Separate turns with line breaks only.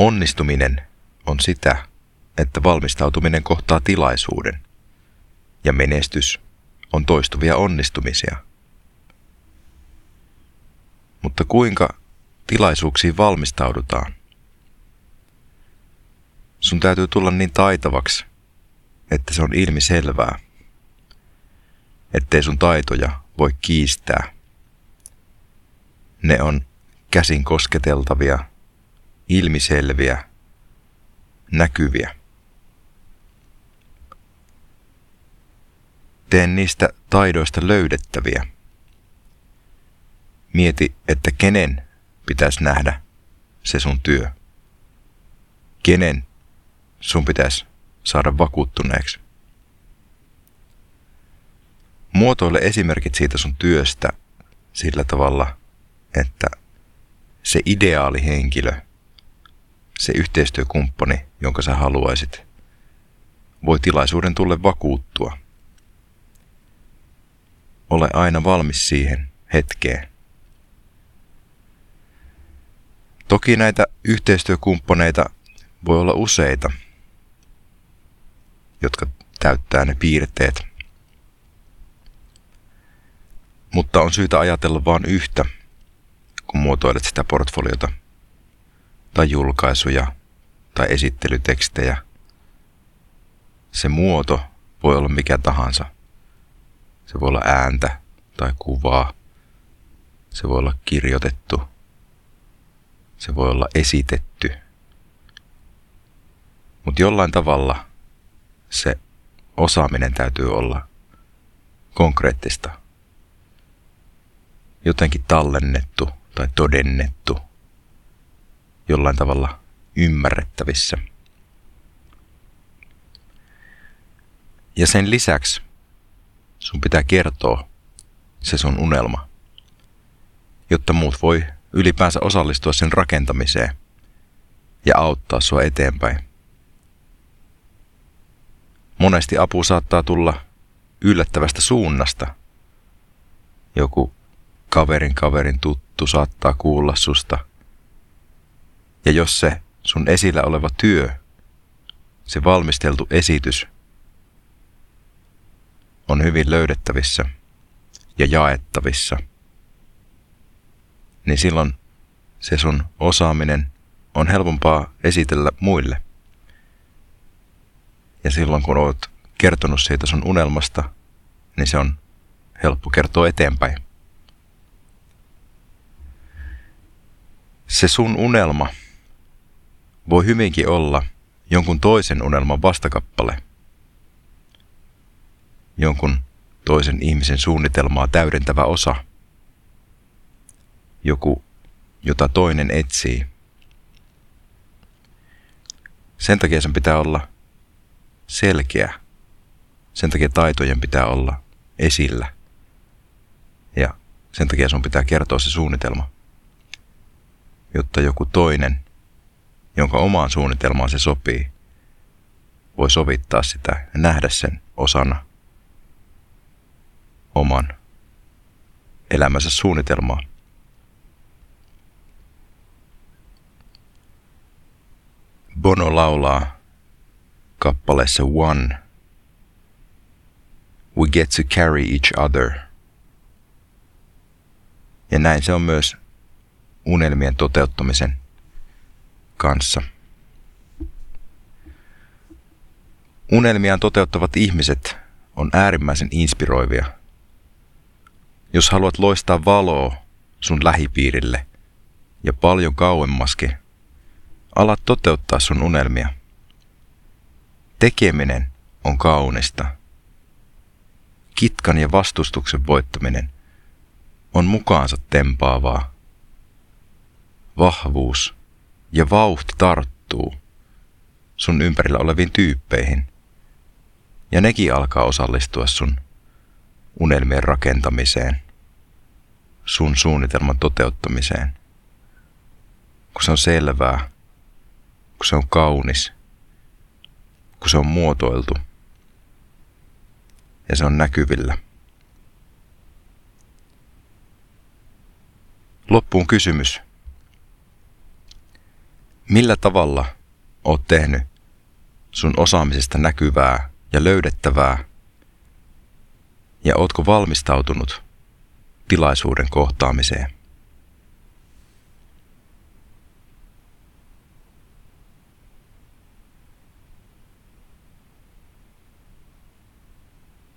Onnistuminen on sitä, että valmistautuminen kohtaa tilaisuuden, ja menestys on toistuvia onnistumisia. Mutta kuinka tilaisuuksiin valmistaudutaan? Sun täytyy tulla niin taitavaksi, että se on ilmi selvää, ettei sun taitoja voi kiistää. Ne on käsin kosketeltavia, ilmiselviä, näkyviä. Tee niistä taidoista löydettäviä. Mieti, että kenen pitäisi nähdä se sun työ. Kenen sun pitäisi saada vakuuttuneeksi. Muotoile esimerkit siitä sun työstä sillä tavalla, että se ideaali henkilö, se yhteistyökumppani, jonka sä haluaisit, voi tilaisuuden tulle vakuuttua. Ole aina valmis siihen hetkeen. Toki näitä yhteistyökumppaneita voi olla useita, jotka täyttää ne piirteet. Mutta on syytä ajatella vain yhtä, kun muotoilet sitä portfoliota tai julkaisuja tai esittelytekstejä. Se muoto voi olla mikä tahansa. Se voi olla ääntä tai kuvaa. Se voi olla kirjoitettu. Se voi olla esitetty. Mutta jollain tavalla se osaaminen täytyy olla konkreettista. Jotenkin tallennettu tai todennettu. Jollain tavalla ymmärrettävissä. Ja sen lisäksi sun pitää kertoa se sun unelma, jotta muut voi ylipäänsä osallistua sen rakentamiseen ja auttaa sua eteenpäin. Monesti apu saattaa tulla yllättävästä suunnasta. Joku kaverin kaverin tuttu saattaa kuulla susta. Ja jos se sun esillä oleva työ, se valmisteltu esitys, on hyvin löydettävissä ja jaettavissa, niin silloin se sun osaaminen on helpompaa esitellä muille – ja silloin kun olet kertonut siitä sun unelmasta, niin se on helppo kertoa eteenpäin. Se sun unelma voi hyvinkin olla jonkun toisen unelman vastakappale. Jonkun toisen ihmisen suunnitelmaa täydentävä osa. Joku, jota toinen etsii. Sen takia sen pitää olla selkeä. Sen takia taitojen pitää olla esillä. Ja sen takia sun pitää kertoa se suunnitelma, jotta joku toinen, jonka omaan suunnitelmaan se sopii, voi sovittaa sitä ja nähdä sen osana oman elämänsä suunnitelmaa. Bono laulaa kappaleessa One. We get to carry each other. Ja näin se on myös unelmien toteuttamisen kanssa. Unelmiaan toteuttavat ihmiset on äärimmäisen inspiroivia. Jos haluat loistaa valoa sun lähipiirille ja paljon kauemmaskin, alat toteuttaa sun unelmia – Tekeminen on kaunista. Kitkan ja vastustuksen voittaminen on mukaansa tempaavaa. Vahvuus ja vauhti tarttuu sun ympärillä oleviin tyyppeihin, ja nekin alkaa osallistua sun unelmien rakentamiseen, sun suunnitelman toteuttamiseen. Kun se on selvää, kun se on kaunis – kun se on muotoiltu ja se on näkyvillä. Loppuun kysymys. Millä tavalla oot tehnyt sun osaamisesta näkyvää ja löydettävää? Ja ootko valmistautunut tilaisuuden kohtaamiseen?